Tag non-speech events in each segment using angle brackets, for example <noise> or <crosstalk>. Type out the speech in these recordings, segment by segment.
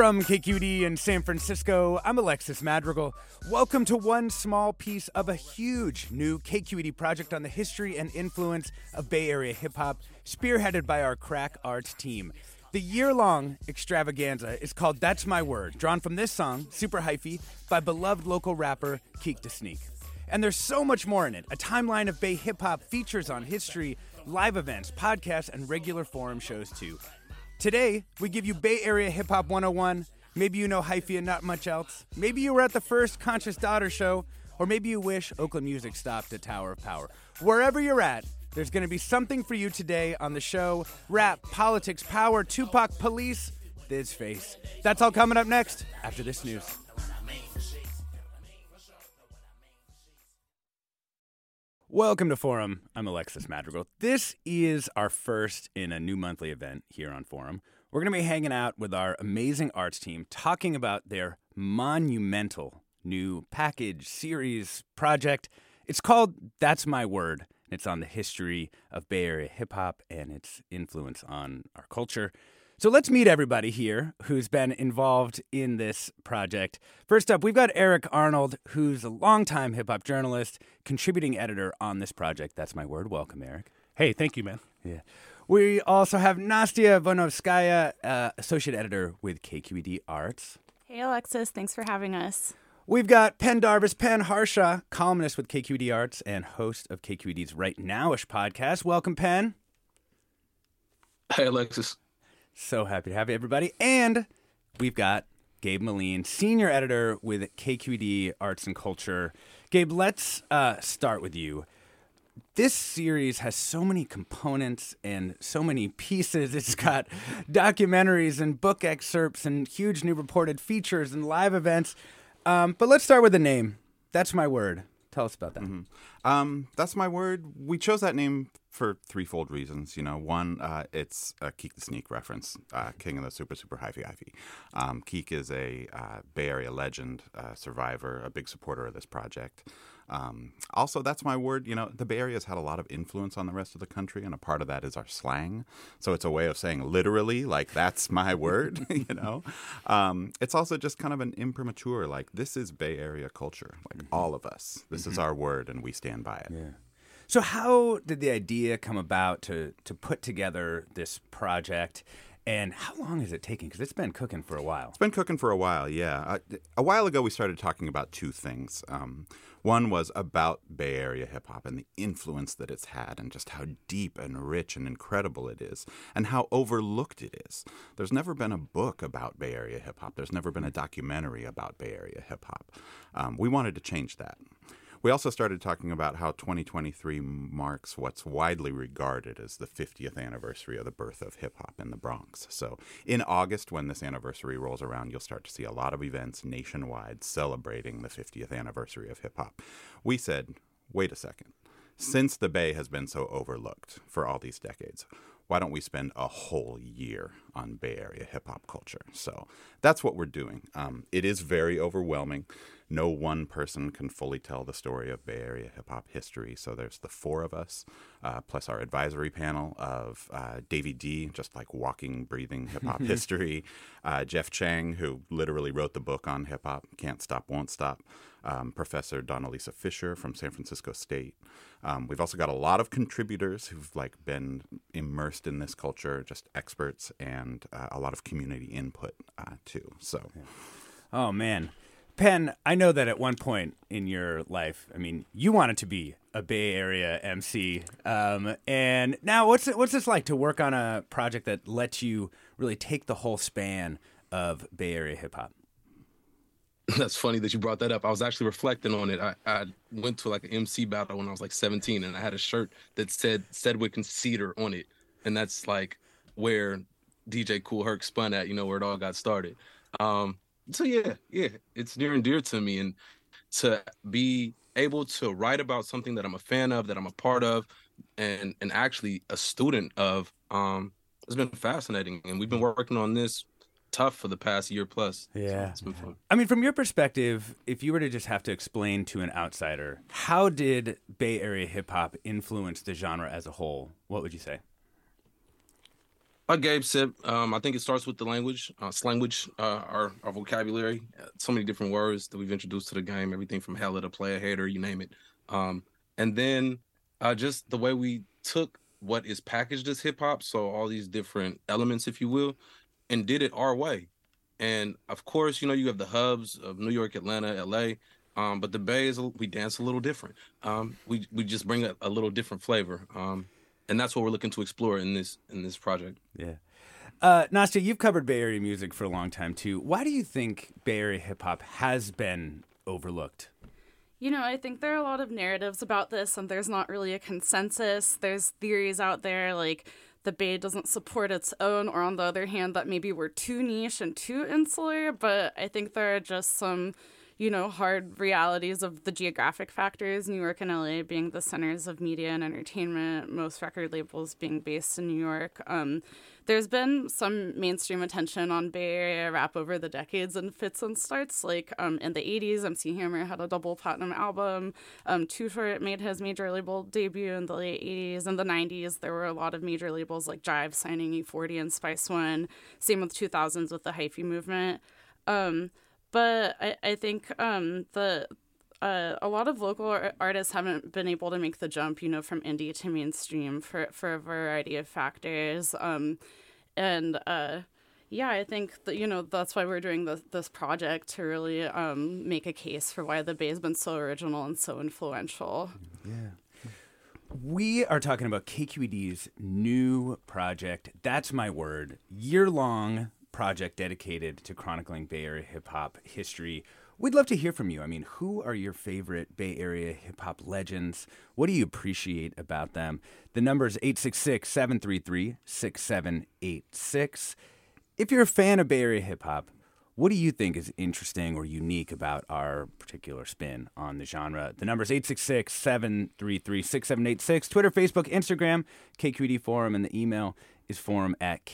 From KQED in San Francisco, I'm Alexis Madrigal. Welcome to one small piece of a huge new KQED project on the history and influence of Bay Area hip hop, spearheaded by our crack arts team. The year long extravaganza is called That's My Word, drawn from this song, Super Hyphy, by beloved local rapper Keak Da Sneak. And there's so much more in it a timeline of Bay hip hop, features on history, live events, podcasts, and regular forum shows too. Today, we give you Bay Area Hip Hop 101. Maybe you know hyphy and not much else. Maybe you were at the first Conscious Daughter show, or maybe you wish Oakland music stopped at Tower of Power. Wherever you're at, there's going to be something for you today on the show rap, politics, power, Tupac, police, this Face. That's all coming up next after this news. Welcome to Forum. I'm Alexis Madrigal. This is our first in a new monthly event here on Forum. We're going to be hanging out with our amazing arts team talking about their monumental new package, series, project. It's called That's My Word. and It's on the history of Bay Area hip hop and its influence on our culture. So let's meet everybody here who's been involved in this project. First up, we've got Eric Arnold, who's a longtime hip hop journalist, contributing editor on this project. That's my word. Welcome, Eric. Hey, thank you, man. Yeah. We also have Nastia Voynovskaya, uh, associate editor with KQED Arts. Hey, Alexis. Thanks for having us. We've got Pendarvis, Penn Harshaw, columnist with KQED Arts and host of KQED's Right Nowish podcast. Welcome, Penn. Hi, Alexis. So happy to have you, everybody. And we've got Gabe Meline, senior editor with KQED Arts and Culture. Gabe, let's uh, start with you. This series has so many components and so many pieces. <laughs> It's got documentaries and book excerpts and huge new reported features and live events. Um, but let's start with the name. That's my word. Tell us about that. Um, that's my word. We chose that name for threefold reasons. You know, one, uh, it's a Keak the Sneak reference, uh, King of the Super Super Hyphy Hyphy. Um, Keak is a uh, Bay Area legend, uh, survivor, a big supporter of this project. Um, also, that's my word. You know, the Bay Area has had a lot of influence on the rest of the country, and a part of that is our slang. So it's a way of saying literally, like, that's my word, <laughs> you know? Um, it's also just kind of an imprimatur, like, this is Bay Area culture, like, all of us. This is our word, and we stand by it. Yeah. So how did the idea come about to to put together this project, and how long is it taking? Because it's been cooking for a while. It's been cooking for a while, yeah. A while ago, we started talking about two things. Um, one was about Bay Area hip hop and the influence that it's had, and just how deep and rich and incredible it is, and how overlooked it is. There's never been a book about Bay Area hip hop, there's never been a documentary about Bay Area hip hop. Um, we wanted to change that. We also started talking about how 2023 marks what's widely regarded as the 50th anniversary of the birth of hip hop in the Bronx. So, in August, when this anniversary rolls around, you'll start to see a lot of events nationwide celebrating the 50th anniversary of hip hop. We said, wait a second. Since the Bay has been so overlooked for all these decades, why don't we spend a whole year on Bay Area hip hop culture? So that's what we're doing. Um, it is very overwhelming. No one person can fully tell the story of Bay Area hip hop history. So there's the four of us, uh, plus our advisory panel of uh, Davey D, just like walking, breathing hip hop <laughs> history, uh, Jeff Chang, who literally wrote the book on hip hop, Can't Stop, Won't Stop, um, Professor Dawn-Elissa Fischer from San Francisco State. Um, we've also got a lot of contributors who've like been immersed in this culture, just experts, and uh, a lot of community input uh, too. So. Oh man, Penn, I know that at one point in your life, I mean, you wanted to be a Bay Area MC, um, and now what's it, what's this like to work on a project that lets you really take the whole span of Bay Area hip hop? <laughs> That's funny that you brought that up. I was actually reflecting on it. I, I went to like an MC battle when I was like 17, and I had a shirt that said Sedgwick and Cedar on it, and that's like where DJ Kool Herc spun at. You know where it all got started. Um, so yeah, yeah, it's near and dear to me, and to be able to write about something that I'm a fan of, that I'm a part of, and and actually a student of, um, it's been fascinating. And we've been working on this tough for the past year plus. Yeah. So it's been fun. I mean, from your perspective, if you were to just have to explain to an outsider, how did Bay Area hip hop influence the genre as a whole? What would you say? Like Gabe said, um, I think it starts with the language, uh, uh, our, our vocabulary. Uh, so many different words that we've introduced to the game, everything from hella to player hater, you name it. Um, and then uh, just the way we took what is packaged as hip hop, so all these different elements, if you will, and did it our way. And of course, you know, you have the hubs of New York, Atlanta, LA, um, but the Bay is we dance a little different. Um, we we just bring a, a little different flavor. Um, and that's what we're looking to explore in this in this project. Yeah. Uh, Nastya, you've covered Bay Area music for a long time too. Why do you think Bay Area hip hop has been overlooked? You know, I think there are a lot of narratives about this, and there's not really a consensus. There's theories out there like the Bay doesn't support its own, or on the other hand, that maybe we're too niche and too insular. But I think there are just some you know, hard realities of the geographic factors, New York and LA being the centers of media and entertainment, most record labels being based in New York. Um, there's been some mainstream attention on Bay Area rap over the decades and fits and starts. Like um, in the 80s, MC Hammer had a double platinum album. Um, Short made his major label debut in the late 80s. In the 90s, there were a lot of major labels like Jive signing E40 and Spice One. Same with 2000s with the hyphy movement. Um, but I, I think um, the uh, a lot of local artists haven't been able to make the jump, you know, from indie to mainstream for for a variety of factors. Um, and uh, yeah, I think that you know that's why we're doing this this project to really um, make a case for why the Bay has been so original and so influential. Yeah. We are talking about KQED's new project. That's my word. Year long project dedicated to chronicling Bay Area hip hop history. We'd love to hear from you. I mean, who are your favorite Bay Area hip hop legends? What do you appreciate about them? The number is 866 733 6786. If you're a fan of Bay Area hip hop, what do you think is interesting or unique about our particular spin on the genre? The number is 866 733 6786. Twitter, Facebook, Instagram, KQED Forum, and the email is forum at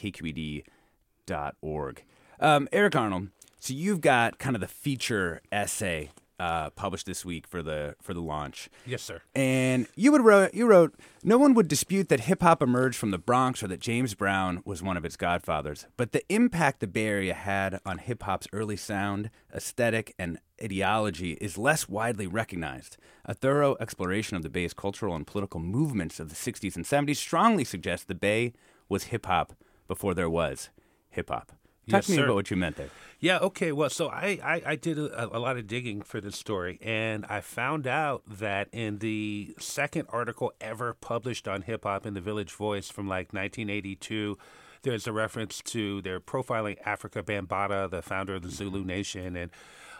kqed.org. Um, Eric Arnold, so you've got kind of the feature essay uh, published this week for the for the launch. Yes, sir. And you would wrote you wrote no one would dispute that hip hop emerged from the Bronx or that James Brown was one of its godfathers, but the impact the Bay Area had on hip hop's early sound, aesthetic, and ideology is less widely recognized. A thorough exploration of the Bay's cultural and political movements of the 60s and 70s strongly suggests the Bay was hip hop before there was hip hop. Talk Yes, to me sir. about what you meant there. Yeah, okay. Well, so I, I, I did a, a lot of digging for this story, and I found out that in the second article ever published on hip hop in the Village Voice from like 1982, there's a reference to their profiling Afrika Bambaataa, the founder of the Zulu Nation, and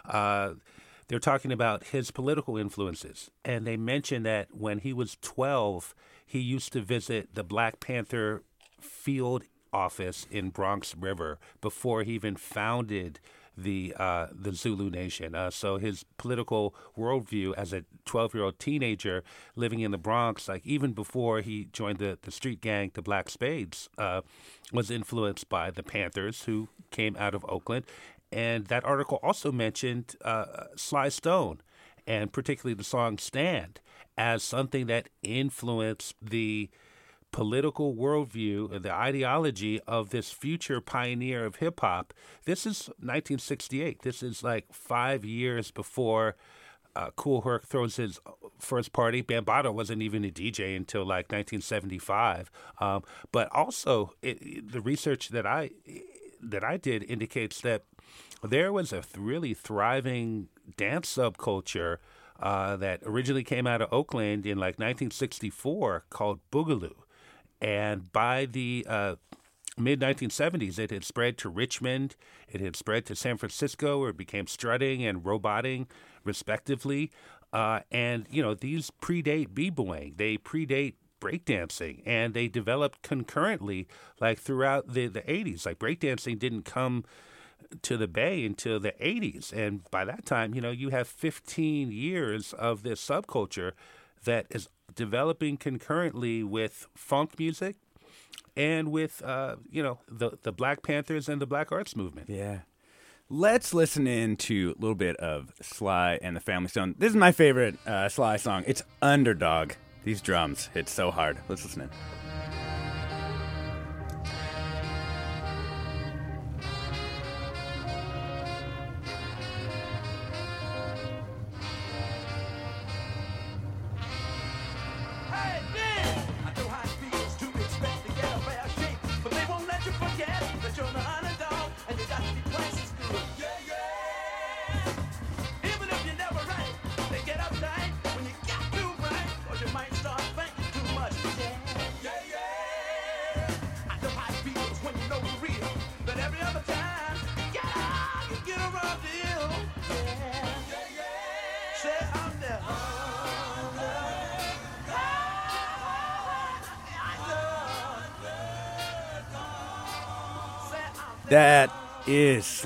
uh, they're talking about his political influences. And they mention that when he was 12, he used to visit the Black Panther field office in Bronx River before he even founded the uh, the Zulu Nation. Uh, so his political worldview as a 12 year old teenager living in the Bronx, like even before he joined the, the street gang, the Black Spades, uh, was influenced by the Panthers who came out of Oakland. And that article also mentioned uh, Sly Stone and particularly the song Stand as something that influenced the political worldview and the ideology of this future pioneer of hip hop. This is 1968. This is like five years before uh, Kool Herc throws his first party. Bambaataa wasn't even a DJ until like 1975. Um, but also, it- the research that I that I did indicates that there was a really thriving dance subculture uh, that originally came out of Oakland in like 1964 called Boogaloo. And by the uh, mid 1970s, it had spread to Richmond, it had spread to San Francisco, where it became strutting and roboting, respectively. Uh, and, you know, these predate b boying, they predate breakdancing, and they developed concurrently, like throughout the, the 80s. Like breakdancing didn't come to the Bay until the 80s. And by that time, you know, you have 15 years of this subculture that is developing concurrently with funk music and with, uh, you know, the, the Black Panthers and the Black Arts Movement. Yeah. Let's listen in to a little bit of Sly and the Family Stone. This is my favorite uh, Sly song. It's Underdog. These drums hit so hard. Let's listen in.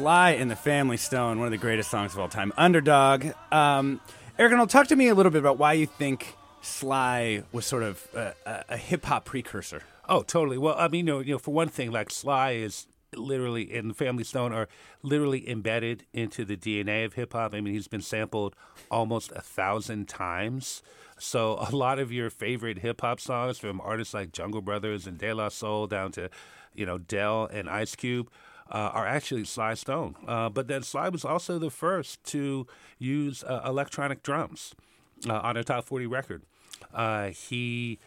Sly and the Family Stone, one of the greatest songs of all time. Underdog. Um, Eric Arnold, talk to me a little bit about why you think Sly was sort of a, a, a hip hop precursor. Oh, totally. Well, I mean, you know, you know, for one thing, like Sly is literally in the Family Stone are literally embedded into the DNA of hip hop. I mean, he's been sampled almost a thousand times. So a lot of your favorite hip hop songs from artists like Jungle Brothers and De La Soul down to, you know, Del and Ice Cube uh, are actually Sly Stone. Uh, but then Sly was also the first to use uh, electronic drums uh, on a top 40 record. Uh, he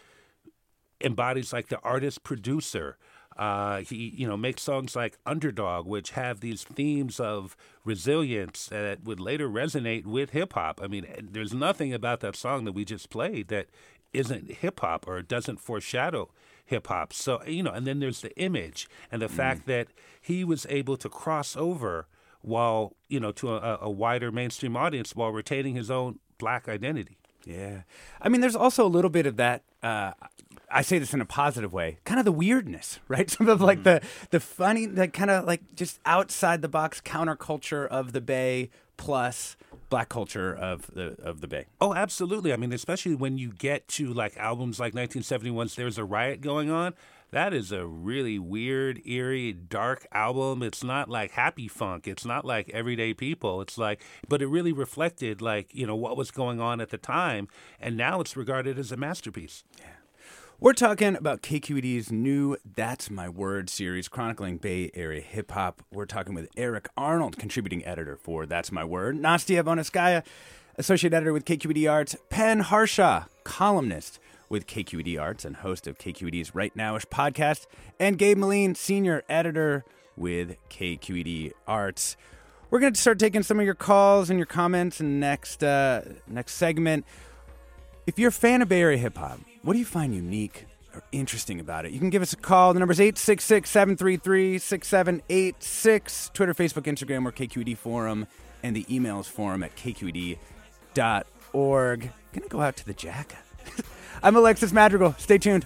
embodies like the artist producer. Uh, he, you know, makes songs like "Underdog," which have these themes of resilience that would later resonate with hip hop. I mean, there's nothing about that song that we just played that isn't hip hop or doesn't foreshadow hip hop. So, you know, and then there's the image and the mm. fact that he was able to cross over while, you know, to a, a wider mainstream audience while retaining his own black identity. Yeah. I mean, there's also a little bit of that. Uh, I say this in a positive way, kind of the weirdness, <laughs> right? Some of like mm. the the funny, the kind of like just outside the box counterculture of the Bay plus black culture of the of the Bay. Oh, absolutely. I mean, especially when you get to like albums like 1971's "There's a Riot Going On." That is a really weird, eerie, dark album. It's not like happy funk. It's not like everyday people. It's like, but it really reflected like you know what was going on at the time, and now it's regarded as a masterpiece. Yeah. We're talking about KQED's new That's My Word series chronicling Bay Area hip hop. We're talking with Eric Arnold, contributing editor for That's My Word, Nastia Voynovskaya, associate editor with KQED Arts, Pen Harshaw, columnist with KQED Arts and host of KQED's Right Nowish podcast, and Gabe Meline, senior editor with KQED Arts. We're going to start taking some of your calls and your comments in next uh, next segment. If you're a fan of Bay Area hip hop, what do you find unique or interesting about it? You can give us a call. The number is 866 733 6786. Twitter, Facebook, Instagram, or KQED Forum. And the emails forum at kqed.org. Gonna go out to the Jack. <laughs> I'm Alexis Madrigal. Stay tuned.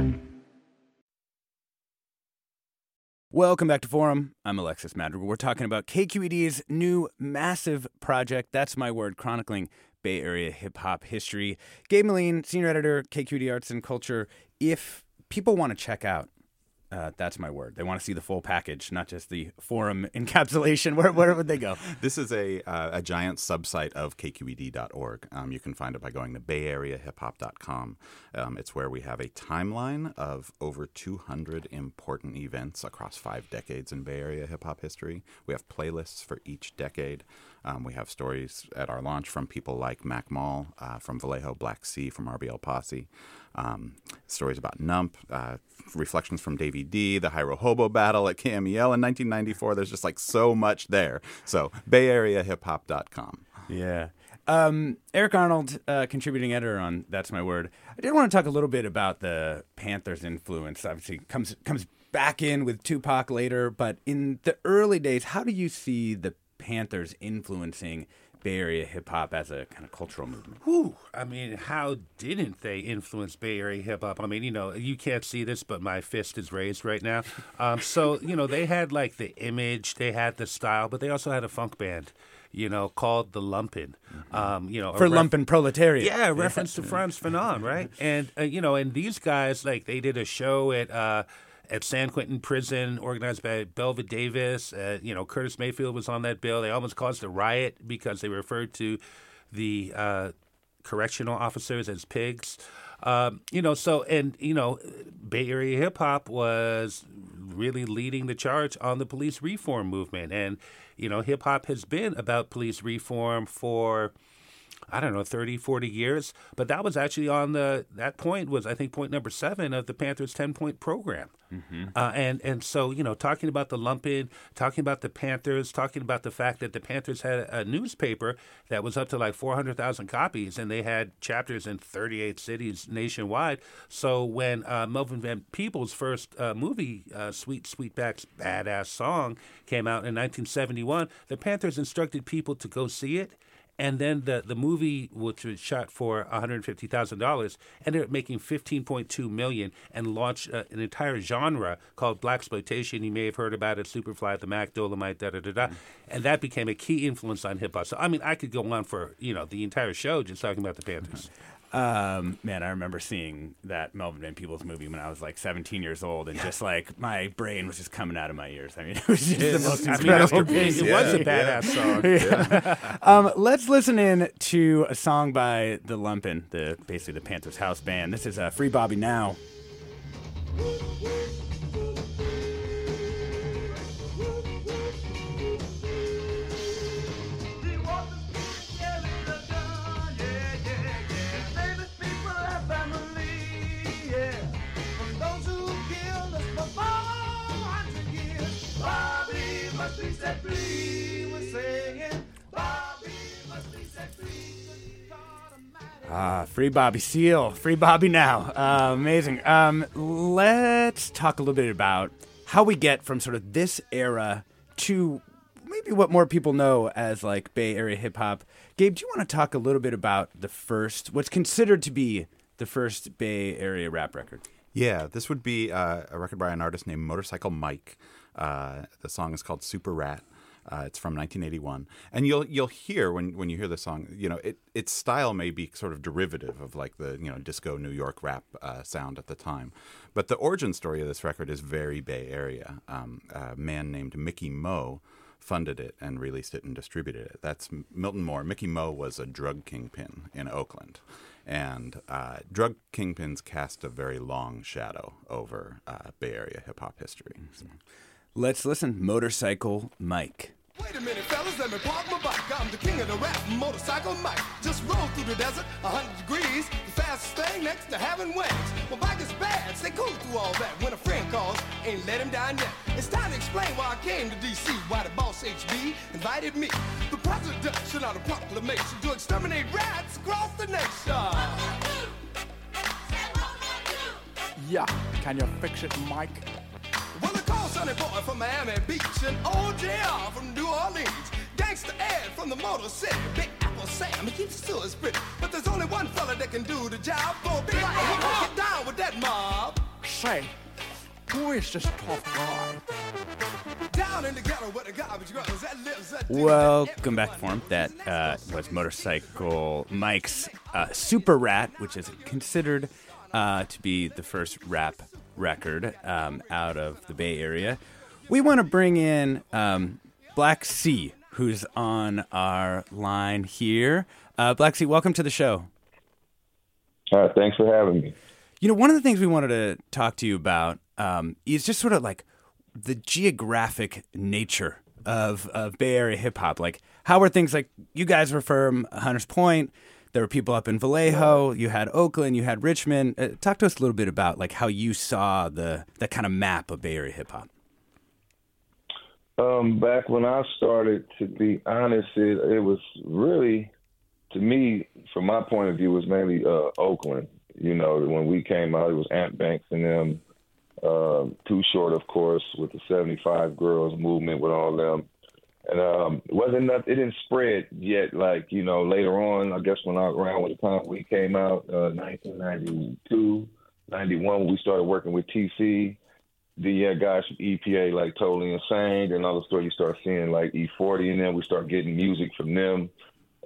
Welcome back to Forum. I'm Alexis Madrigal. We're talking about KQED's new massive project, That's My Word, chronicling Bay Area hip hop history. Gabe Meline, senior editor, KQED Arts and Culture. If people want to check out uh, that's my word. They want to see the full package, not just the forum <laughs> encapsulation. Where, where would they go? This is a, uh, a giant subsite of kqed.org. Um, you can find it by going to bayareahiphop.com. Um, it's where we have a timeline of over 200 important events across five decades in Bay Area hip hop history. We have playlists for each decade. Um, we have stories at our launch from people like Mac Mall, uh, from Vallejo Black C, from RBL Posse, um, stories about Nump, uh, reflections from Davey The Hiero Hobo battle at KMEL in 1994. There's just like so much there. So bayareahiphop.com. Yeah. Um, Eric Arnold, uh, contributing editor on That's My Word. I did want to talk a little bit about the Panthers' influence. Obviously, comes comes back in with Tupac later, but in the early days, how do you see the Panthers influencing Bay Area hip hop as a kind of cultural movement? Whew. I mean, how didn't they influence Bay Area hip hop? I mean, you know, you can't see this, but my fist is raised right now. Um, so, <laughs> you know, they had like the image, they had the style, but they also had a funk band. You know, called the Lumpen. Um, you know, For ref- Lumpen Proletariat. <laughs> Yeah, reference to Frantz Fanon, right? And uh, you know, and these guys like they did a show at. Uh, at San Quentin Prison, organized by Belva Davis. Uh, you know, Curtis Mayfield was on that bill. They almost caused a riot because they referred to the uh, correctional officers as pigs. Um, you know, so and you know, Bay Area hip hop was really leading the charge on the police reform movement, and you know, hip hop has been about police reform for. I don't know, 30, 40 years. But that was actually on the, that point was, I think, point number seven of the Panthers' 10 point program. Uh, and, and so, you know, talking about the Lumpen, talking about the Panthers, talking about the fact that the Panthers had a newspaper that was up to like 400,000 copies and they had chapters in 38 cities nationwide. So when uh, Melvin Van Peebles' first uh, movie, uh, Sweet Sweetback's Badass Song, came out in 1971, the Panthers instructed people to go see it. And then the, the movie, which was shot for one hundred fifty thousand dollars, ended up making fifteen point two million and launched uh, an entire genre called blaxploitation. You may have heard about it: Superfly, The Mack, Dolomite, da da da da. And that became a key influence on hip hop. So I mean, I could go on for you know the entire show just talking about the Panthers. Um, man, I remember seeing that Melvin Van Peebles movie when I was like 17 years old, and just like my brain was just coming out of my ears. I mean, <laughs> it was just the most incredible it, piece. it was a badass song. Yeah. <laughs> um, let's listen in to a song by the Lumpen, the basically the Panthers house band. This is uh, "Free Bobby Now." Ah, free Bobby Seale, free Bobby now. Uh, amazing. Um, let's talk a little bit about how we get from sort of this era to maybe what more people know as like Bay Area hip hop. Gabe, do you want to talk a little bit about the first, what's considered to be the first Bay Area rap record? Yeah, this would be uh, a record by an artist named Motorcycle Mike. Uh, the song is called Super Rat. Uh, it's from 1981, and you'll you'll hear when, when you hear the song, you know, it its style may be sort of derivative of like the you know disco New York rap uh, sound at the time, but the origin story of this record is very Bay Area. Um, a man named Mickey Moe funded it and released it and distributed it. That's Milton Moore. Mickey Moe was a drug kingpin in Oakland, and uh, drug kingpins cast a very long shadow over uh, Bay Area hip hop history. So. Let's listen. Motorcycle Mike. Wait a minute, fellas, let me park my bike. I'm the king of the rap, motorcycle Mike. Just roll through the desert, a hundred degrees. The fast best thing next to having wings. My bike is bad, stay cool through all that. When a friend calls, ain't let him down yet. It's time to explain why I came to D.C., why the boss HB invited me. The president sent out a proclamation to exterminate rats across the nation. Yeah, can you fix it, Mike? Well, Sonny Boy from Miami Beach and old JR from New Orleans. Gangsta Ed from the Motor City. Big Apple Sam, he keeps still spirit. But there's only one fella that can do the job. For Big Apple, get down with that mob. Say, who is this tough guy? Down in the ghetto where the garbage girls that lives that Welcome back, Forum. That uh, was Motorcycle Mike's uh, Super Rat, which is considered uh, to be the first rap record um, out of the Bay Area. We want to bring in um, Black C, who's on our line here. Uh, Black C, welcome to the show. Uh, thanks for having me. You know, one of the things we wanted to talk to you about um, is just sort of like the geographic nature of, of Bay Area hip hop. Like, how are things like you guys were from Hunters Point? There were people up in Vallejo. You had Oakland. You had Richmond. Uh, talk to us a little bit about like how you saw the the kind of map of Bay Area hip hop. Um, back when I started, to be honest, it, it was really, to me, from my point of view, was mainly uh, Oakland. You know, when we came out, it was Ant Banks and them. Uh, Too Short, of course, with the 75 Girls movement with all them. And um, it wasn't enough, it didn't spread yet. Like, you know, later on, I guess when I around with the time we came out, uh, 1992, 91, when we started working with TC, the uh, guys from EPA like totally insane. And all the story you start seeing like E40 and then we start getting music from them.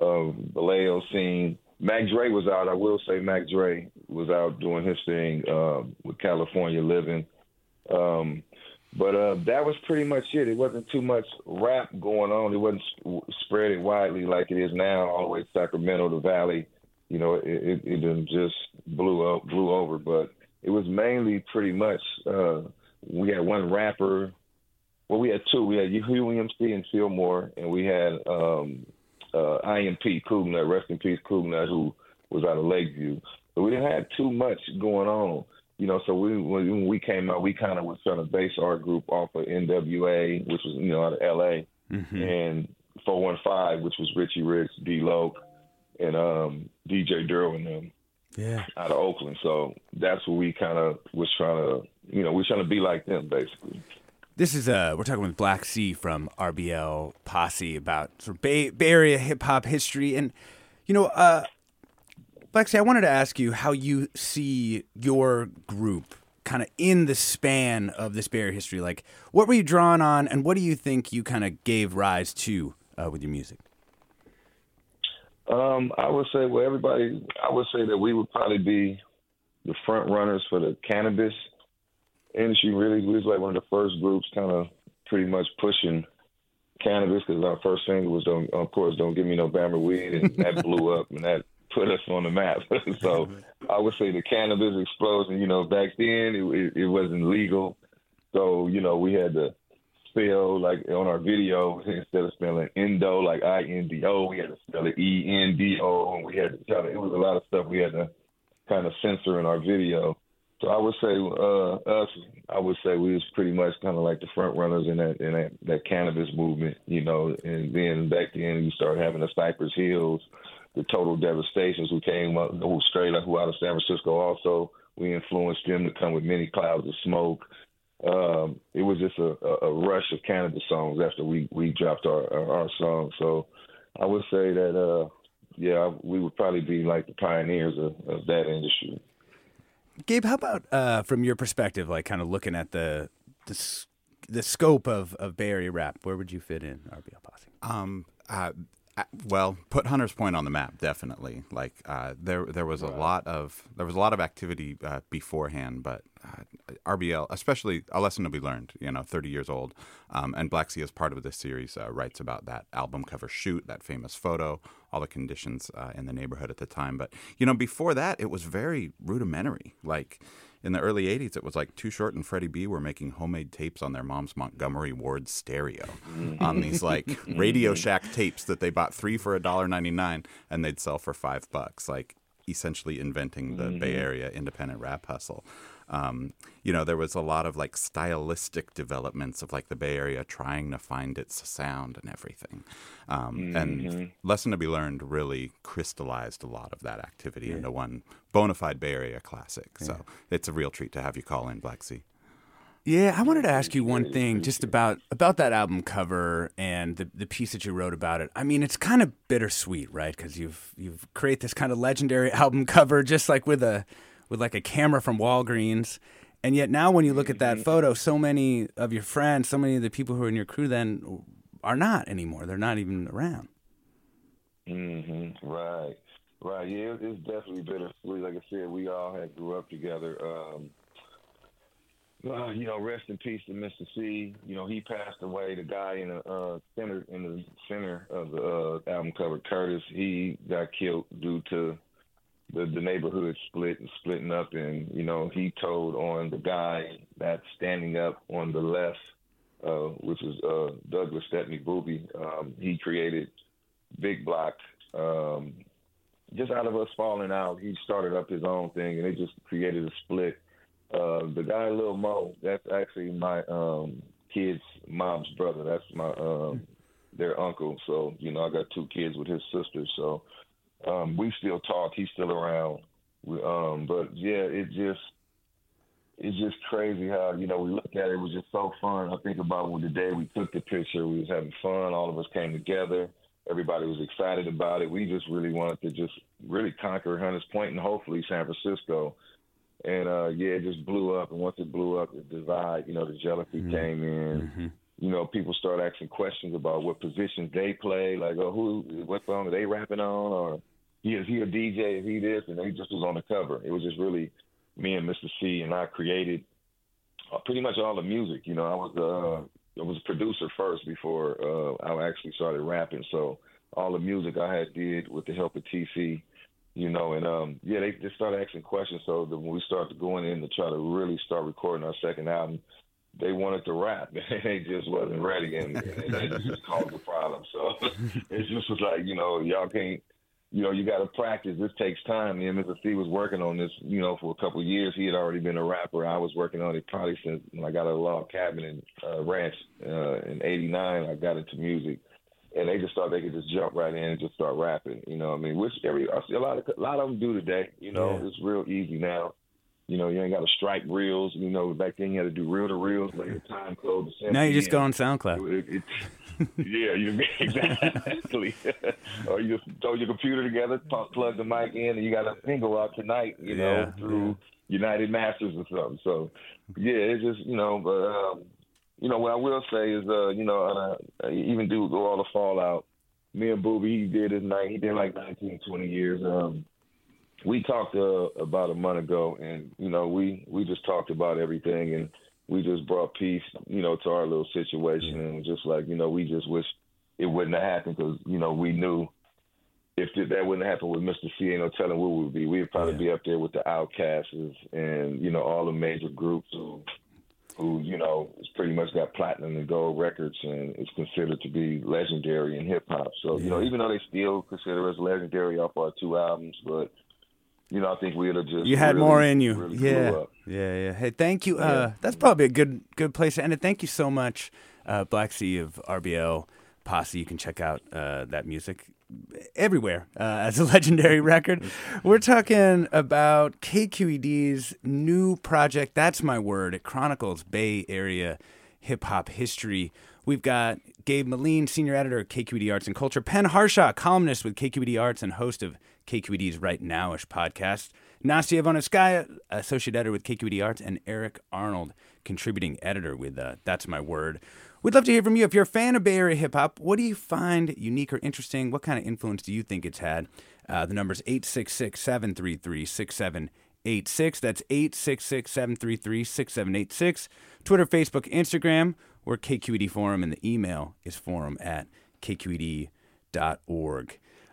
Um, Vallejo scene. Mac Dre was out. I will say Mac Dre was out doing his thing um, with California Living. Um, but uh, that was pretty much it. It wasn't too much rap going on. It wasn't sp- widely like it is now, all the way to Sacramento, the Valley. You know, it, it, it just blew up, blew over. But it was mainly pretty much uh, we had one rapper. Well, we had two. We had Huey MC and Fillmore, and we had um, uh, IMP Cougnut, rest in peace, Cougnut, who was out of Lakeview. But we didn't have too much going on, you know. So we, when we came out, we kind of was trying to base our group off of NWA, which was you know out of LA, Mm-hmm. and 415, which was Richie Rich, D-Loc, and um, DJ Duro and them Yeah. out of Oakland. So that's what we kind of was trying to, you know, we're trying to be like them, basically. This is uh, we're talking with Black C from RBL Posse about sort of Bay, Bay Area hip hop history, and you know, uh, C, I wanted to ask you how you see your group kind of in the span of this Area history. Like, what were you drawing on, and what do you think you kind of gave rise to uh, with your music? Um, I would say, well, everybody, I would say that we would probably be the front runners for the cannabis industry. Really, we was like one of the first groups, kind of pretty much pushing cannabis because our first single was, don't, of course, "Don't Give Me No Bammer Weed," and that <laughs> blew up, and that put us on the map. <laughs> so I would say the cannabis explosion. You know, back then it, it, it wasn't legal, so you know we had to spell like on our video instead of spelling indo like I N D O, we had to spell it E N D O, and we had to try to. It was a lot of stuff we had to kind of censor in our video. So I would say uh, us, I would say we was pretty much kind of like the front runners in that in that, that cannabis movement, you know. And then back then you start having the Cypress Hills, the Total Devastations, who came up, who straight up, who out of San Francisco. Also, we influenced them to come with many clouds of smoke. Um, it was just a, a, a rush of cannabis songs after we we dropped our our, our song. So I would say that uh, yeah, we would probably be like the pioneers of, of that industry. Gabe, how about uh, from your perspective, like kind of looking at the the, the scope of, of Bay Area rap, where would you fit in RBL Posse? Um, uh, well, put Hunters Point on the map, definitely. Like uh, there, there was a lot of there was a lot of activity uh, beforehand, but uh, RBL, especially a lesson to be learned. You know, thirty years old, um, and Black C, as part of this series, uh, writes about that album cover shoot, that famous photo, all the conditions uh, in the neighborhood at the time. But you know, before that, it was very rudimentary. Like in the early 80s, it was like Too Short and Freddie B were making homemade tapes on their mom's Montgomery Ward stereo on these like <laughs> Radio Shack tapes that they bought three for $1.99 and they'd sell for five bucks. Like essentially inventing the Mm-hmm. Bay Area independent rap hustle. Um, you know, there was a lot of like stylistic developments of like the Bay Area trying to find its sound and everything. Um, Mhm. And Lesson to Be Learned really crystallized a lot of that activity into one bona fide Bay Area classic. So it's a real treat to have you call in, Black C. Yeah, I wanted to ask you one thing just about about that album cover and the the piece that you wrote about it. I mean, it's kind of bittersweet, right? Because you've you've created this kind of legendary <laughs> album cover, just like with a with like a camera from Walgreens, and yet now when you look at that photo, so many of your friends, so many of the people who are in your crew then are not anymore. They're not even around. hmm Right. Right. Yeah, it's definitely bittersweet. Like I said, we all had grew up together. Um, uh, you know, rest in peace to Mr. C. You know, he passed away. The guy in the uh, center in the center of the uh, album cover, Curtis, he got killed due to the the neighborhood split and splitting up. And you know, he told on the guy that's standing up on the left, uh, which is uh, Douglas Stepney Booby. Um, he created Big Block. Um, just out of us falling out, he started up his own thing, and they just created a split. Uh, the guy Lil Mo, that's actually my um, kid's mom's brother. That's my um, their uncle. So you know, I got two kids with his sister. So um, we still talk. He's still around. We, um, but yeah, it just it's just crazy how you know we look at it. It was just so fun. I think about when the day we took the picture, we was having fun. All of us came together. Everybody was excited about it. We just really wanted to just really conquer Hunters Point and hopefully San Francisco. And uh, yeah, it just blew up. And once it blew up, the divide, you know, the jealousy came in. You know, people start asking questions about what positions they play, like, oh, who, what song are they rapping on, or he is he a DJ, is he this, and he just was on the cover. It was just really me and Mr. C, and I created uh, pretty much all the music. You know, I was uh, I was a producer first before uh, I actually started rapping. So all the music I had did with the help of TC, you know, and um, yeah, they just started asking questions. So when we started going in to try to really start recording our second album, they wanted to rap, and <laughs> they just wasn't ready, and, and that just caused a problem. So <laughs> it just was like, you know, y'all can't you know, you got to practice. This takes time. Me and Mr. C was working on this, you know, for a couple of years. He had already been a rapper. I was working on it probably since when I got a log cabin in uh, ranch uh, in '89. I got into music, and they just thought they could just jump right in and just start rapping. You know, what I mean, which every I see a lot of a lot of them do today. You know, Yeah. it's real easy now. You know, you ain't got to strike reels. You know, back then you had to do reel to reels, later time code. Now you just go on. SoundCloud. It- it- yeah, you <laughs> exactly. <laughs> or you just throw your computer together, plug plug the mic in, and you got a single out tonight. You know, Yeah, through United Masters or something. So, yeah, it's just you know, but um, you know what I will say is, uh, you know, uh, even do go all the fallout. Me and Booby, he did his night. He did like 19, 20 years. Um, we talked uh, about a month ago, and you know, we we just talked about everything, and we just brought peace, you know, to our little situation, and just like you know, we just wish it wouldn't have happened because you know we knew if th- that wouldn't happen with Mr. C, ain't no telling where we would be. We'd probably be up there with the OutKasts and you know all the major groups who who you know has pretty much got platinum and gold records and is considered to be legendary in hip hop. So you know, even though they still consider us legendary off our two albums, but you know, I think we'd have just You had really- more in you. really yeah. up. Yeah, yeah. Hey, thank you. Uh, That's probably a good good place to end it. Thank you so much, uh, Black C of RBL Posse. You can check out uh, that music everywhere uh, as a <laughs> legendary record. We're talking about KQED's new project. That's my word. It chronicles Bay Area hip hop history. We've got Gabe Meline, senior editor at KQED Arts and Culture, Penn Harshaw, columnist with KQED Arts and host of KQED's Right Nowish podcast, Nastia Voynovskaya, associate editor with KQED Arts, and Eric Arnold, contributing editor with uh, That's My Word. We'd love to hear from you. If you're a fan of Bay Area hip hop, what do you find unique or interesting? What kind of influence do you think it's had? Uh, the number's 866 733 6786. That's 866 733 6786. Twitter, Facebook, Instagram. We're KQED Forum, and the email is forum at kqed.org.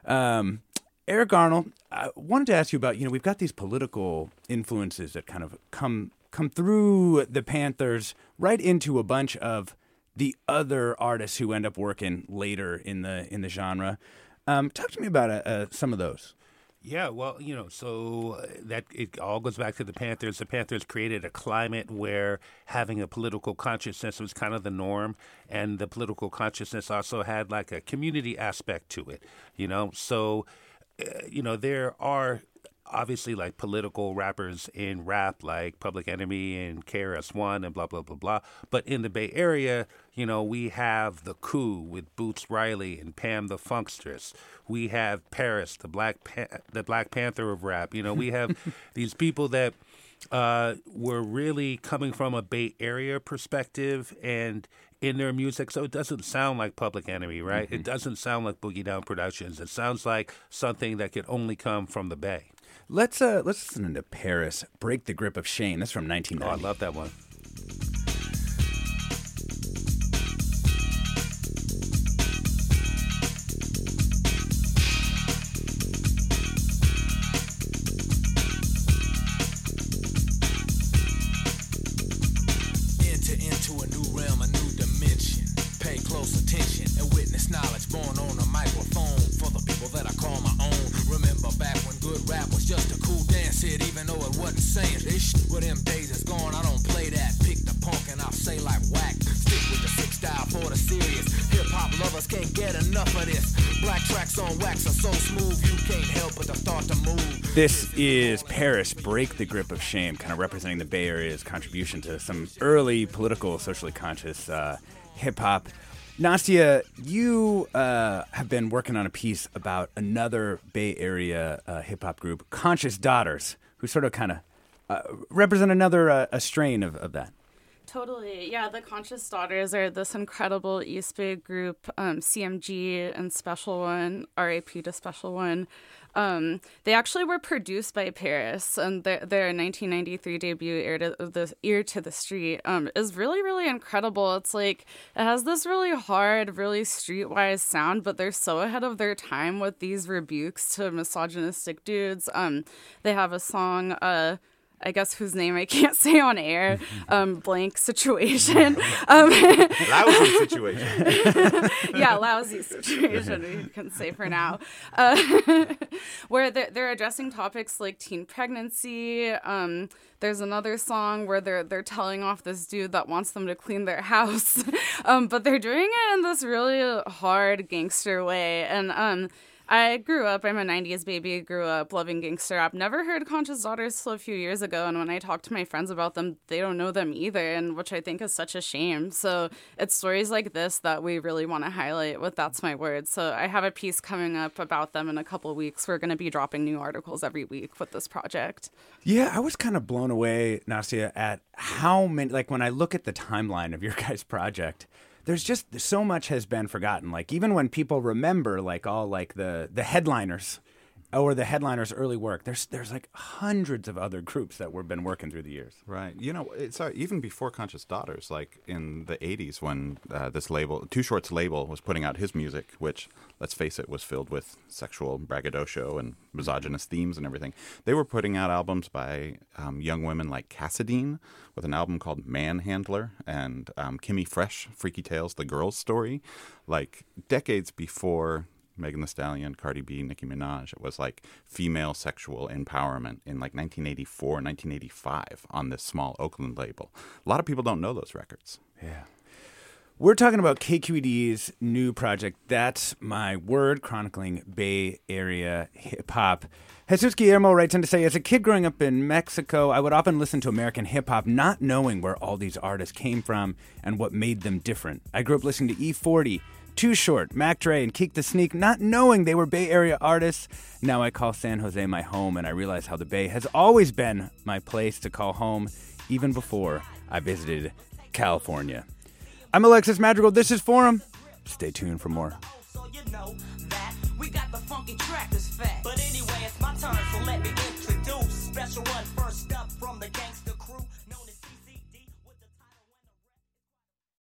Um, Eric Arnold, I wanted to ask you about, you know, we've got these political influences that kind of come come through the Panthers right into a bunch of the other artists who end up working later in the in the genre. Um, talk to me about uh, uh, some of those. Yeah, well, you know, so uh, that it all goes back to the Panthers. The Panthers created a climate where having a political consciousness was kind of the norm, and the political consciousness also had like a community aspect to it, you know. So, uh, you know, there are obviously like political rappers in rap like Public Enemy and KRS-One and blah blah blah blah. But in the Bay Area, you know, we have the Coup with Boots Riley and Pam the Funkstress. We have Paris, the Black pa- the Black Panther of rap. You know, we have <laughs> these people that uh, were really coming from a Bay Area perspective and in their music, so it doesn't sound like Public Enemy, right? Mm-hmm. It doesn't sound like Boogie Down Productions. It sounds like something that could only come from the Bay. Let's uh let's listen to Paris break the grip of shame. That's from 1990. Oh, I love that one. This is Paris Break the Grip of Shame, kind of representing the Bay Area's contribution to some early political, socially conscious uh, hip hop. Nastia, you uh, have been working on a piece about another Bay Area uh, hip hop group, Conscious Daughters, who sort of kind of uh, represent another uh, a strain of, of that. Totally. Yeah, the Conscious Daughters are this incredible East Bay group, um, CMG and Special One, RAP to Special One. Um, they actually were produced by Paris, and their, their 1993 debut, Ear to the Ear to the Street, um, is really, really incredible. It's like it has this really hard, really streetwise sound, but they're so ahead of their time with these rebukes to misogynistic dudes. Um, they have a song, uh, I guess whose name I can't <laughs> say on air, <laughs> um, blank situation. <laughs> Um, lousy situation. yeah, lousy situation, we can say for now. Uh, where they're, they're, addressing topics like teen pregnancy. Um, there's another song where they're they're telling off this dude that wants them to clean their house, um, but they're doing it in this really hard gangster way. And um, I grew up, I'm a 90s baby, grew up loving gangster rap. Never heard Conscious Daughters till a few years ago. And when I talk to my friends about them, they don't know them either, and which I think is such a shame. So it's stories like this that we really want to highlight with That's My Word. So I have a piece coming up about them in a couple weeks. We're going to be dropping new articles every week with this project. Yeah, I was kind of blown away, Nastia, at how many, like when I look at the timeline of your <laughs> guys' project, there's just so much has been forgotten. Like even when people remember like all like the the headliners or the headliners' early work. There's there's like hundreds of other groups that we've been working through the years. Right. You know, it's uh, even before Conscious Daughters, like in the '80s when uh, this label, Too Short's label, was putting out his music, which let's face it, was filled with sexual braggadocio and misogynist themes and everything. They were putting out albums by um, young women like Kassadine with an album called Manhandler and um, Kimmy Fresh, Freaky Tales, The Girl's Story, like decades before Megan Thee Stallion, Cardi B, Nicki Minaj. It was like female sexual empowerment in like 1984, 1985 on this small Oakland label. A lot of people don't know those records. Yeah. We're talking about KQED's new project, That's My Word, chronicling Bay Area hip hop. Jesus Guillermo writes in to say, as a kid growing up in Mexico, I would often listen to American hip hop, not knowing where all these artists came from and what made them different. I grew up listening to E40, too Short, Mac Dre, and Keak Da Sneak, not knowing they were Bay Area artists. Now I call San Jose my home, and I realize how the Bay has always been my place to call home, even before I visited California. I'm Alexis Madrigal. This is Forum. Stay tuned for more. But anyway, it's my turn, so let me introduce special one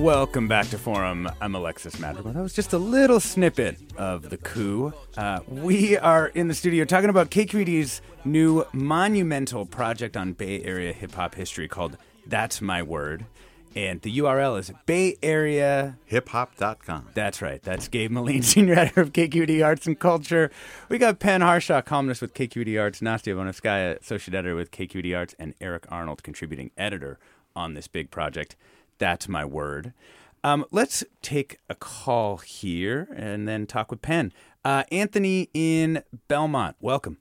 Welcome back to Forum. I'm Alexis Madrigal. That was just a little snippet of the coup. Uh, we are in the studio talking about KQED's new monumental project on Bay Area hip hop history called That's My Word. And the URL is Bay Area. That's right. That's Gabe Meline, <laughs> senior editor of KQED Arts and Culture. We got Penn Harshaw, columnist with KQED Arts, Nastia Voynovskaya, associate editor with KQED Arts, and Eric Arnold, contributing editor on this big project. That's my word. Um, let's take a call here and then talk with Penn. Uh, Anthony in Belmont, welcome.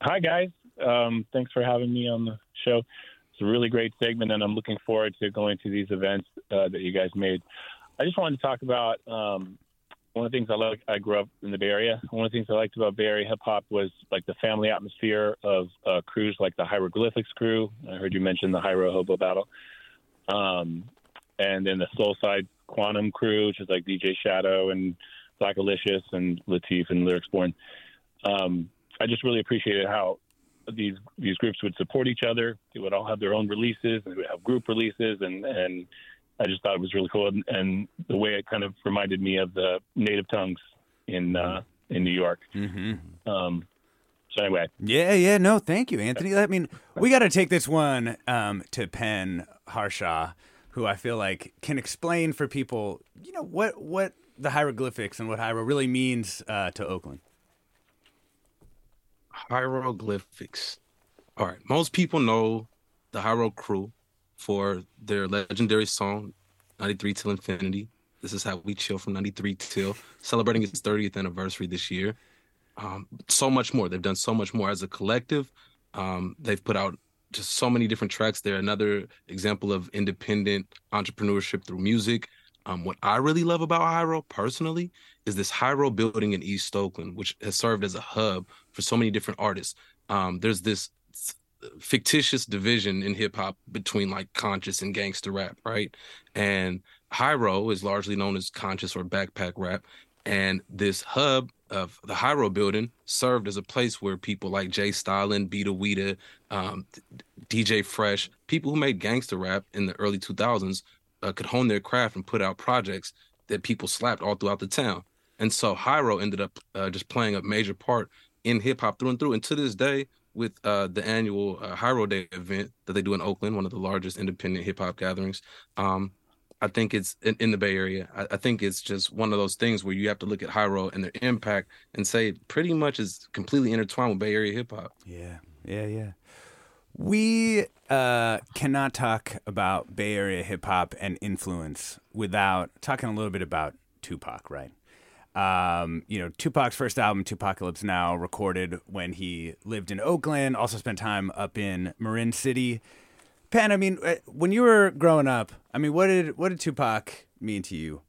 Hi, guys. Um, thanks for having me on the show. It's a really great segment, and I'm looking forward to going to these events uh, that you guys made. I just wanted to talk about um, one of the things I like. I grew up in the Bay Area. One of the things I liked about Bay Area hip hop was like the family atmosphere of uh, crews like the Hieroglyphics crew. I heard you mention the Hiero Hobo Battle. Um, and then the Soul Side Quantum crew, which is like DJ Shadow and Blackalicious and Lateef and Lyrics Born. Um, I just really appreciated how these these groups would support each other. They would all have their own releases, and they would have group releases, and and I just thought it was really cool. And, and the way it kind of reminded me of the Native Tongues in uh, in New York. Mm-hmm. Um, so anyway, yeah, yeah, no, thank you, Anthony. I mean, we got to take this one um, to Penn Harshaw, who I feel like can explain for people, you know, what what the hieroglyphics and what Hiero really means uh, to Oakland. Hieroglyphics. All right, most people know the Hiero crew for their legendary song 93 Till Infinity. This is how we chill from 93 till celebrating its 30th anniversary this year. Um, so much more. They've done so much more as a collective. Um, they've put out just so many different tracks. They're another example of independent entrepreneurship through music. Um, what I really love about Hiero personally is this Hiero building in East Oakland, which has served as a hub for so many different artists. Um, there's this fictitious division in hip hop between like conscious and gangster rap, right? And Hiero is largely known as conscious or backpack rap. And this hub of the Hiero building served as a place where people like J. Stalin, Beeda Weeda, um, DJ Fresh, people who made gangster rap in the early 2000s uh, could hone their craft and put out projects that people slapped all throughout the town. And so Hiero ended up uh, just playing a major part in hip hop through and through. And to this day, with uh, the annual uh, Hiero Day event that they do in Oakland, one of the largest independent hip hop gatherings, um, I think it's in, in the Bay Area. I, I, think it's just one of those things where you have to look at Hiero and their impact and say pretty much is completely intertwined with Bay Area hip hop. Yeah, yeah, yeah. We uh, cannot talk about Bay Area hip hop and influence without talking a little bit about Tupac, right? Um, you know, Tupac's first album, 2Pacalypse Now, recorded when he lived in Oakland, also spent time up in Marin City. Penn, I mean, uh, when you were growing up, I mean, what did what did Tupac mean to you?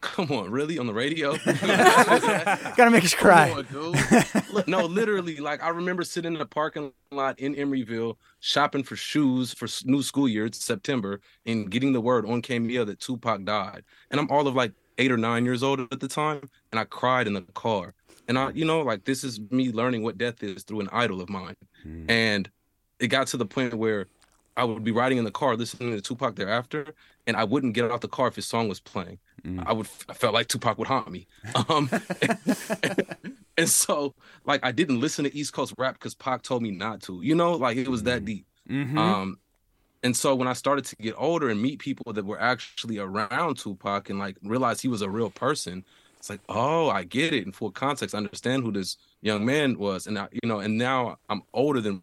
Come on, really on the radio? <laughs> Gotta make us cry. On, no, literally, like I remember sitting in a parking lot in Emeryville shopping for shoes for new school year. It's September, and getting the word on Cameo that Tupac died, and I'm all of like eight or nine years old at the time, and I cried in the car. And I, you know, like this is me learning what death is through an idol of mine, hmm. and it got to the point where I would be riding in the car listening to Tupac thereafter, and I wouldn't get out the car if his song was playing. Mm. I would I felt like Tupac would haunt me. Um, and, <laughs> and, so like I didn't listen to East Coast rap because Pac told me not to. You know, like it was that mm. deep. Mm-hmm. Um, And so when I started to get older and meet people that were actually around Tupac and like realize he was a real person, it's like, oh, I get it in full context. I understand who this young man was. And I, you know, and now I'm older than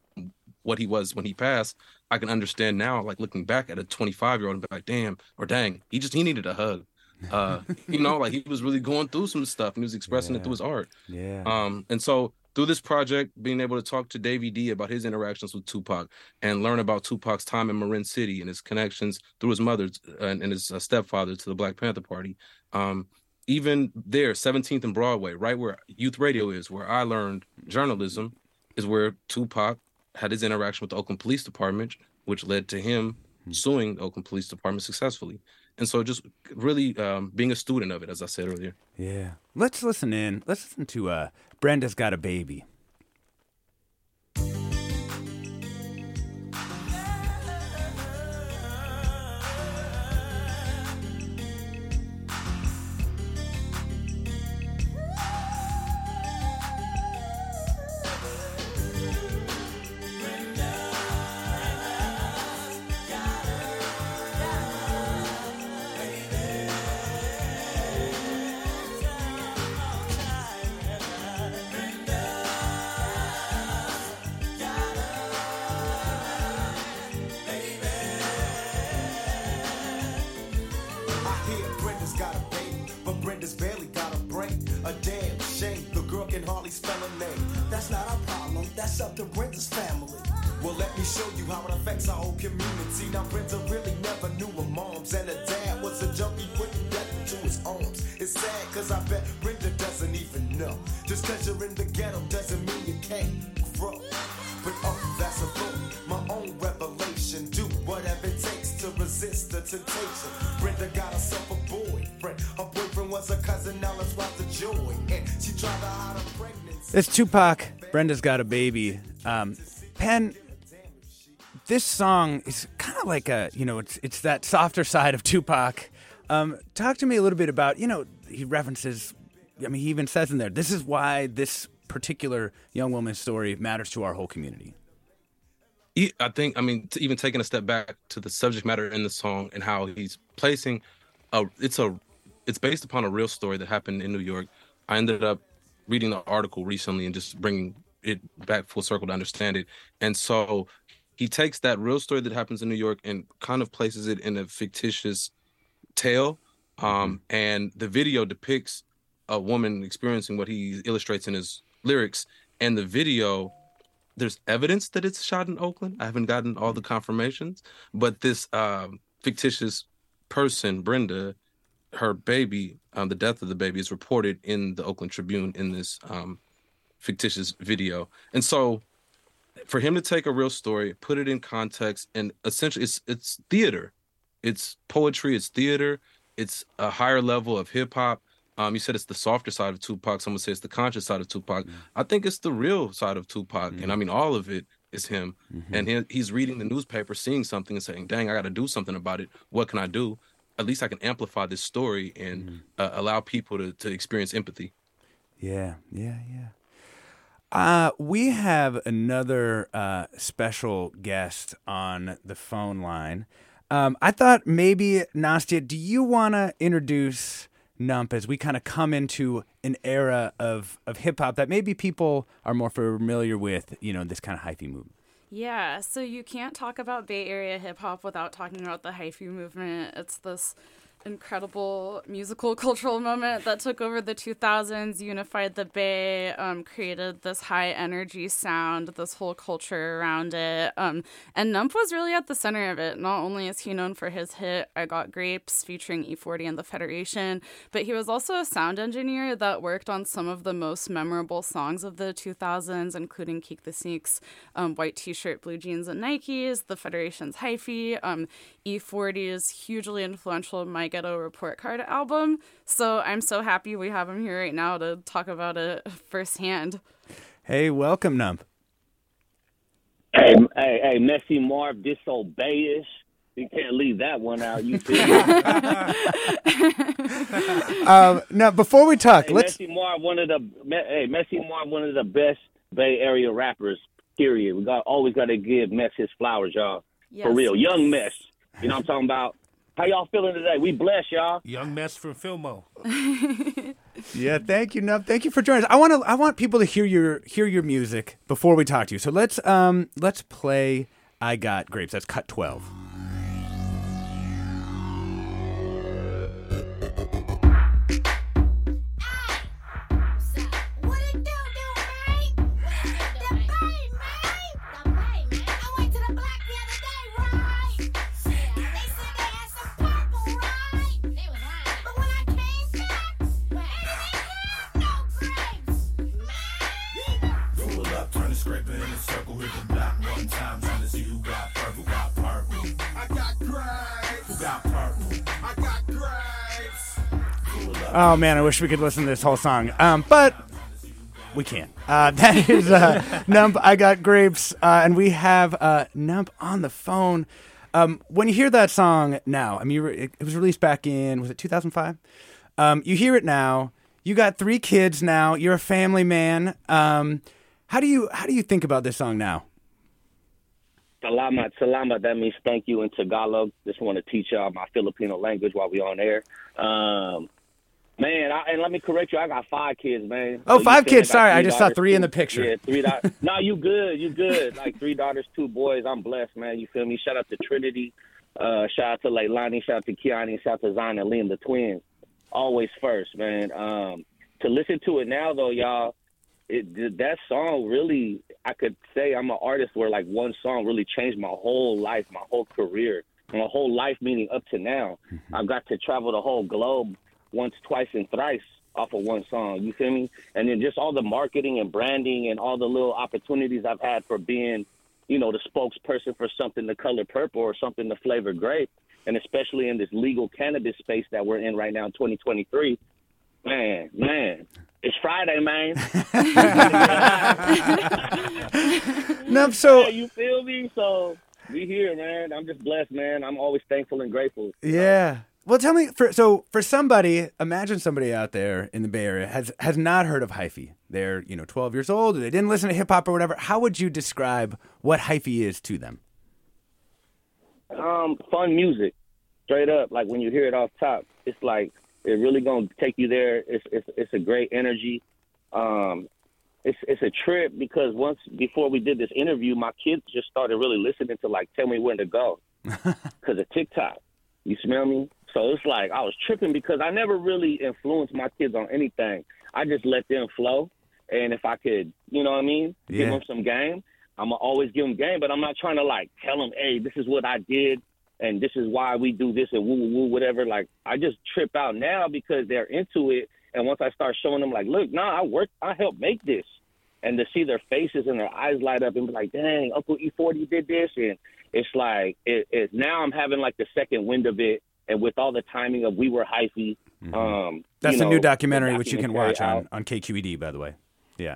what he was when he passed. I can understand now, like looking back at a 25 year old and be like, damn, or dang, he just he needed a hug. <laughs> Uh, you know, like he was really going through some stuff and he was expressing Yeah. it through his art. Yeah. Um, and so through this project, being able to talk to Davey D about his interactions with Tupac and learn about Tupac's time in Marin City and his connections through his mother and, and his uh, stepfather to the Black Panther Party. Um, even there, 17th and Broadway, right where youth radio is, where I learned journalism, is where Tupac had his interaction with the Oakland Police Department, which led to him suing the Oakland Police Department successfully. And so just really um, being a student of it, as I said earlier. Yeah. Let's listen in. Let's listen to uh, Brenda's Got a Baby. Tupac. Brenda's Got a Baby. Um, Penn, this song is kind of like a, you know, it's it's that softer side of Tupac. Um, talk to me a little bit about, you know, he references, I mean, he even says in there, this is why this particular young woman's story matters to our whole community. I think I mean even taking a step back to the subject matter in the song and how he's placing a it's a it's based upon a real story that happened in New York. I ended up reading the article recently and just bringing it back full circle to understand it. And so he takes that real story that happens in New York and kind of places it in a fictitious tale. Um, and the video depicts a woman experiencing what he illustrates in his lyrics. And the video there's evidence that it's shot in Oakland. I haven't gotten all the confirmations, but this um, fictitious person, Brenda, her baby, um, the death of the baby is reported in the Oakland Tribune in this um, fictitious video. And so for him to take a real story, put it in context, and essentially it's it's theater. It's poetry, it's theater, it's a higher level of hip hop. Um, you said it's the softer side of Tupac. Someone says it's the conscious side of Tupac. I think it's the real side of Tupac, and I mean all of it is him. And he, he's reading the newspaper, seeing something, and saying, "Dang, I got to do something about it. What can I do? At least I can amplify this story and uh, allow people to to experience empathy." Yeah, yeah, yeah. Uh, we have another uh, special guest on the phone line. Um, I thought maybe, Nastia, do you want to introduce Nump as we kind of come into an era of, of hip hop that maybe people are more familiar with, you know, this kind of hyphy movement? Yeah, so you can't talk about Bay Area hip hop without talking about the hyphy movement. It's this incredible musical <laughs> cultural moment that took over the 2000s, unified the Bay, um, created this high energy sound, this whole culture around it. Um, and Nump was really at the center of it. Not only is he known for his hit I Got Grapes featuring E40 and the Federation, but he was also a sound engineer that worked on some of the most memorable songs of the 2000s, including Keak Da Sneak's, um, White T shirt, Blue Jeans, and Nikes, the Federation's Hyphy, um, E40's hugely influential My Ghetto Report Card album. So I'm so happy we have him here right now to talk about it firsthand. Hey, welcome, Nump. Hey, hey, hey, Messy Marv, disobeyish. You can't leave that one out. You <laughs> feel me? um, now, before we talk, hey, let's. Messy Marv, one of the Me- hey, Messy Marv, one of the best Bay Area rappers. Period. We got always got to give Mess his flowers, y'all. For real. Young mess. You know what I'm talking about? How y'all feeling today? We bless y'all. Young mess from Filmo. <laughs> Yeah, thank you, Nump. Thank you for joining us. I want to. I want people to hear your hear your music before we talk to you. So let's um let's play. I got grapes. That's cut twelve. Oh man, I wish we could listen to this whole song. Um, but we can't. Uh, <laughs> that is uh, Nump. I got grapes, uh, and we have uh, Nump on the phone. Um, when you hear that song now, I mean, it, was released back in was it 2005? Um, you hear it now. You got three kids now. You're a family man. Um, how do you how do you think about this song now? Salamat, salamat. That means thank you in Tagalog. Just want to teach y'all my Filipino language while we on air. Um, man, I, and let me correct you. I got five kids, man. Oh, you five kids. got Sorry, I just saw three in the picture. Yeah, three daughters. <laughs> no, you good. You good. Like three daughters, two boys. I'm blessed, man. You feel me? Shout out to Trinity. Uh, shout out to Leilani. Shout out to Kiani. Shout out to Zion and Liam, the twins. Always first, man. Um, to listen to it now, though, y'all, it that song really I could say I'm an artist where like one song really changed my whole life, my whole career, my whole life meaning up to now. Mm-hmm. I've got to travel the whole globe once, twice, and thrice off of one song. You feel me? And then just all the marketing and branding and all the little opportunities I've had for being, you know, the spokesperson for something the color purple or something the flavor grape, and especially in this legal cannabis space that we're in right now in 2023. Man, man, it's Friday, man. <laughs> No, so Yeah, you feel me? So we here, man. I'm just blessed, man. I'm always thankful and grateful. Yeah. Well, tell me for so for somebody, imagine somebody out there in the Bay Area has has not heard of hyphy. They're you know 12 years old, or they didn't listen to hip hop or whatever. How would you describe what hyphy is to them? Um, fun music, straight up. Like when you hear it off top, it's like it really gonna take you there. It's it's it's a great energy. Um, it's it's a trip because once before we did this interview, my kids just started really listening to like "Tell Me When to Go" <laughs> because of TikTok. You smell me? So it's like I was tripping because I never really influenced my kids on anything. I just let them flow, and if I could, you know what I mean, give them some game, I'm gonna always give them game. But I'm not trying to like tell them, hey, this is what I did, and this is why we do this and woo woo woo whatever. Like I just trip out now because they're into it, and once I start showing them, like, look, nah, I work, I help make this, and to see their faces and their eyes light up and be like, dang, Uncle E40 did this, and it's like it, it now I'm having like the second wind of it, and with all the timing of we were hyphy. Um, That's the know, new the documentary, which you can documentary watch on, on KQED, by the way. Yeah.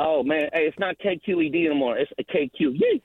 Oh man, hey, it's not KQED anymore. It's a KQ. Yay!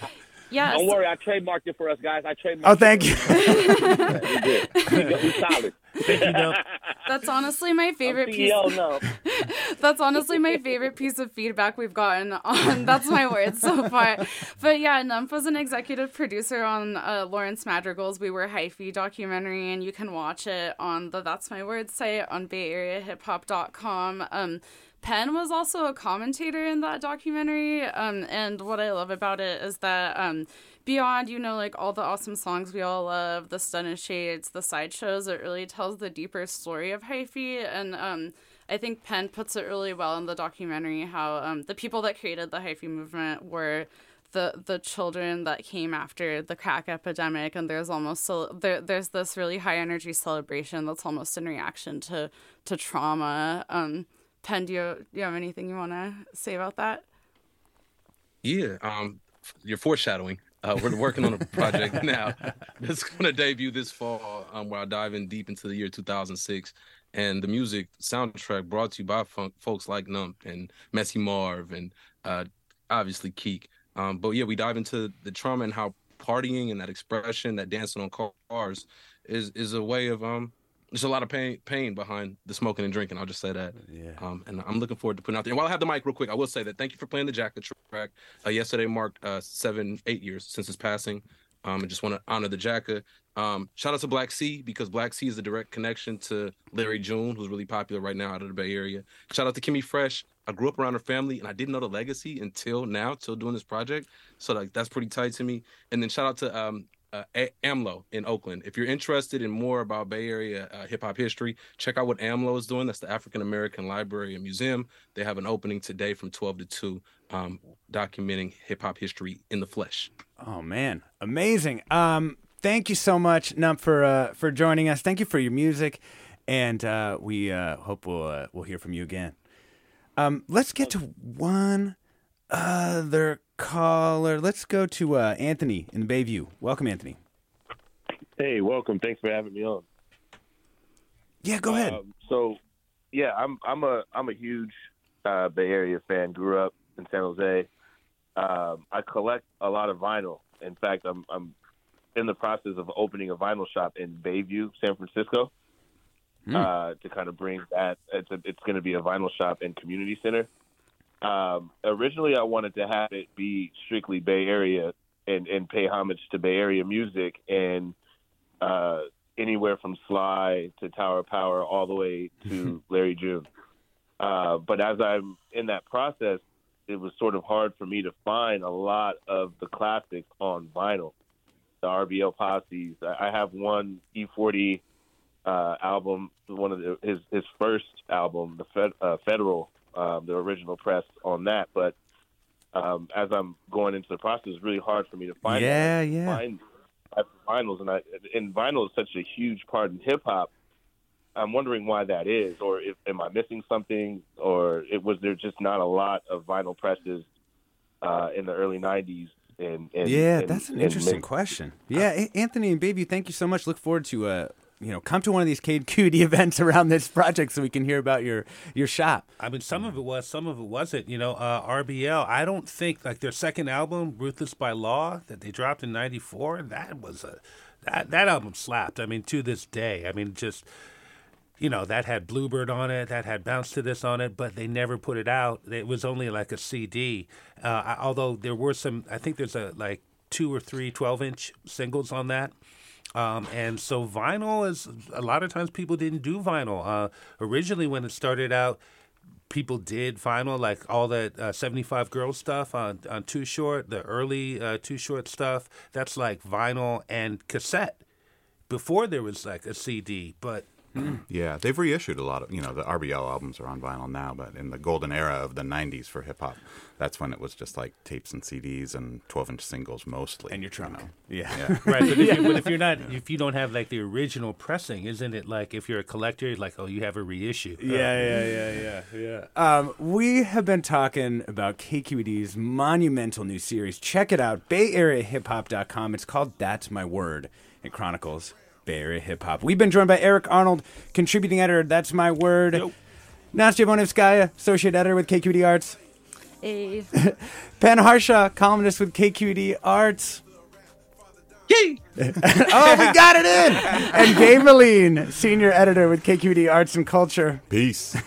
<laughs> Yes. Don't worry, I trademarked it for us guys. I trademarked. Oh, thank it you. for us. <laughs> we good. We, good. We solid. <laughs> That's honestly my favorite piece. CEO no. <laughs> That's honestly my favorite piece of feedback we've gotten on <laughs> That's My Word so far. But yeah, Nump was an executive producer on uh, Laurence Madrigal's We Were Hyphy documentary, and you can watch it on the That's My Word site on BayAreaHipHop.com. Um, Penn was also a commentator in that documentary, um, and what I love about it is that um, beyond you know like all the awesome songs we all love, the Stunna Shades, the sideshows, it really tells the deeper story of hyphy, and um, I think Penn puts it really well in the documentary how um, the people that created the hyphy movement were the the children that came after the crack epidemic and there's almost so there, there's this really high energy celebration that's almost in reaction to to trauma um Penn, do you, do you have anything you want to say about that? Yeah, um, you're foreshadowing. Uh, we're working on a project <laughs> now that's going to debut this fall, um, where I dive in deep into the year 2006, and the music soundtrack brought to you by folks like Nump and Messy Marv and uh, obviously Keak. Um, but yeah, we dive into the trauma and how partying and that expression, that dancing on cars, is is a way of um there's a lot of pain pain behind the smoking and drinking. I'll just say that. Yeah. Um, and I'm looking forward to putting out there. And while I have the mic, real quick, I will say that thank you for playing the Jacka track. Uh, yesterday marked uh, seven, eight years since his passing. Um, and just want to honor the Jacka. Um, shout out to Black C because Black C is a direct connection to Larry June, who's really popular right now out of the Bay Area. Shout out to Kimmy Fresh. I grew up around her family and I didn't know the legacy until now, till doing this project. So like that's pretty tight to me. And then shout out to um, uh, AMLO in Oakland. If you're interested in more about Bay Area uh, hip hop history, check out what AMLO is doing. That's the African American Library and Museum. They have an opening today from 12 to 2, um, documenting hip hop history in the flesh. Oh man, amazing! Um, thank you so much, Nump, for uh, for joining us. Thank you for your music, and uh, we uh, hope we'll uh, we'll hear from you again. Um, let's get to one other caller. Let's go to uh, Anthony in Bayview. Welcome, Anthony. Hey, welcome. Thanks for having me on. Yeah, go ahead. Um, so, yeah, I'm I'm a I'm a huge uh, Bay Area fan. Grew up in San Jose. Um, I collect a lot of vinyl. In fact, I'm I'm in the process of opening a vinyl shop in Bayview, San Francisco, Hmm. uh, to kind of bring that. It's a, it's going to be a vinyl shop and community center. Um, originally, I wanted to have it be strictly Bay Area and and pay homage to Bay Area music and uh, anywhere from Sly to Tower of Power all the way to <laughs> Larry June. Uh, but as I'm in that process, it was sort of hard for me to find a lot of the classics on vinyl. The RBL posses. I I have one E40 uh, album, one of the, his his first album, the Fed, uh, Federal, um, the original press on that. But um, as I'm going into the process, it's really hard for me to find Yeah, that, yeah. find vinyls, and I and vinyl is such a huge part in hip hop. I'm wondering why that is, or if am I missing something, or it was there just not a lot of vinyl presses uh, in the early '90s? And, and yeah, and- that's an interesting mid- question. Yeah, A- Anthony and Baby, thank you so much. Look forward to uh, you know, come to one of these KQED <laughs> events around this project so we can hear about your your shop. I mean, some of it was, some of it wasn't. You know, uh, RBL. I don't think like their second album, "Ruthless by Law," that they dropped in '94. That was a that that album slapped. I mean, to this day. I mean, just you know, that had Bluebird on it, that had Bounce to This on it, but they never put it out. It was only like a CD. Uh, I- although there were some, I think there's a like two or three 12 inch singles on that. Um, and so vinyl is a lot of times people didn't do vinyl. Uh, originally, when it started out, people did vinyl, like all that uh, 75 Girls stuff on, on Too Short, the early uh, Too Short stuff. That's like vinyl and cassette before there was like a CD. But Yeah, they've reissued a lot of, you know, the RBL albums are on vinyl now, but in the golden era of the 90s for hip hop, that's when it was just like tapes and CDs and 12 inch singles mostly. And your trunk. Yeah. <laughs> right, but if, you, but if you're not, if you don't have like the original pressing, isn't it like if you're a collector, like oh, you have a reissue? Yeah, yeah, yeah, yeah, yeah. Um, we have been talking about KQED's monumental new series. Check it out, BayAreaHipHop.com. It's called That's My Word. It chronicles Bay Area hip hop. We've been joined by Eric Arnold, contributing editor. That's My Word. Nastia Voynovskaya, associate editor with KQED Arts. Hey. <laughs> Penn Harshaw, columnist with KQED Arts. Yay! <laughs> oh, we got it in! And Gabe Meline, senior editor with KQED Arts and Culture. Peace. <laughs>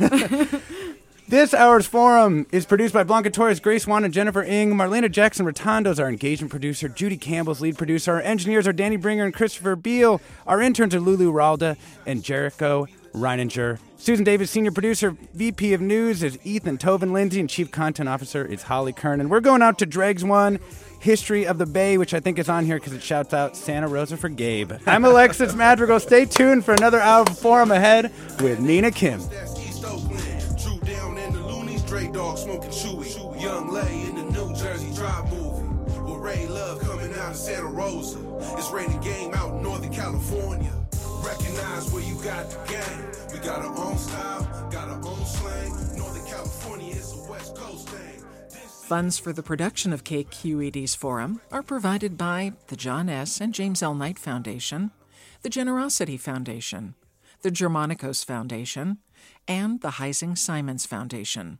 This hour's forum is produced by Blanca Torres, Grace Wan, and Jennifer Ng. Marlena Jackson Rotondo is our engagement producer. Judy Campbell's lead producer. Our engineers are Danny Bringer and Christopher Beal. Our interns are Lulu Ralda and Jericho Reininger. Susan Davis, senior producer, VP of News is Ethan Toven-Lindsey, and Chief Content Officer is Holly Kern. And We're going out to Dregs One, History of the Bay, which I think is on here because it shouts out Santa Rosa for Gabe. I'm Alexis Madrigal. Stay tuned for another hour of forum ahead with Nina Kim. Dre Dog smoking chewy. Young Lay in the New Jersey Drive movie. With Ray Love coming out of Santa Rosa. It's raining game out in Northern California. Recognize where you got the game. We got our own style, got our own slang. Northern California is a West Coast thing. Funds for the production of KQED's forum are provided by the John S. and James L. Knight Foundation, the Generosity Foundation, the Germanacos Foundation, and the Heising Simons Foundation.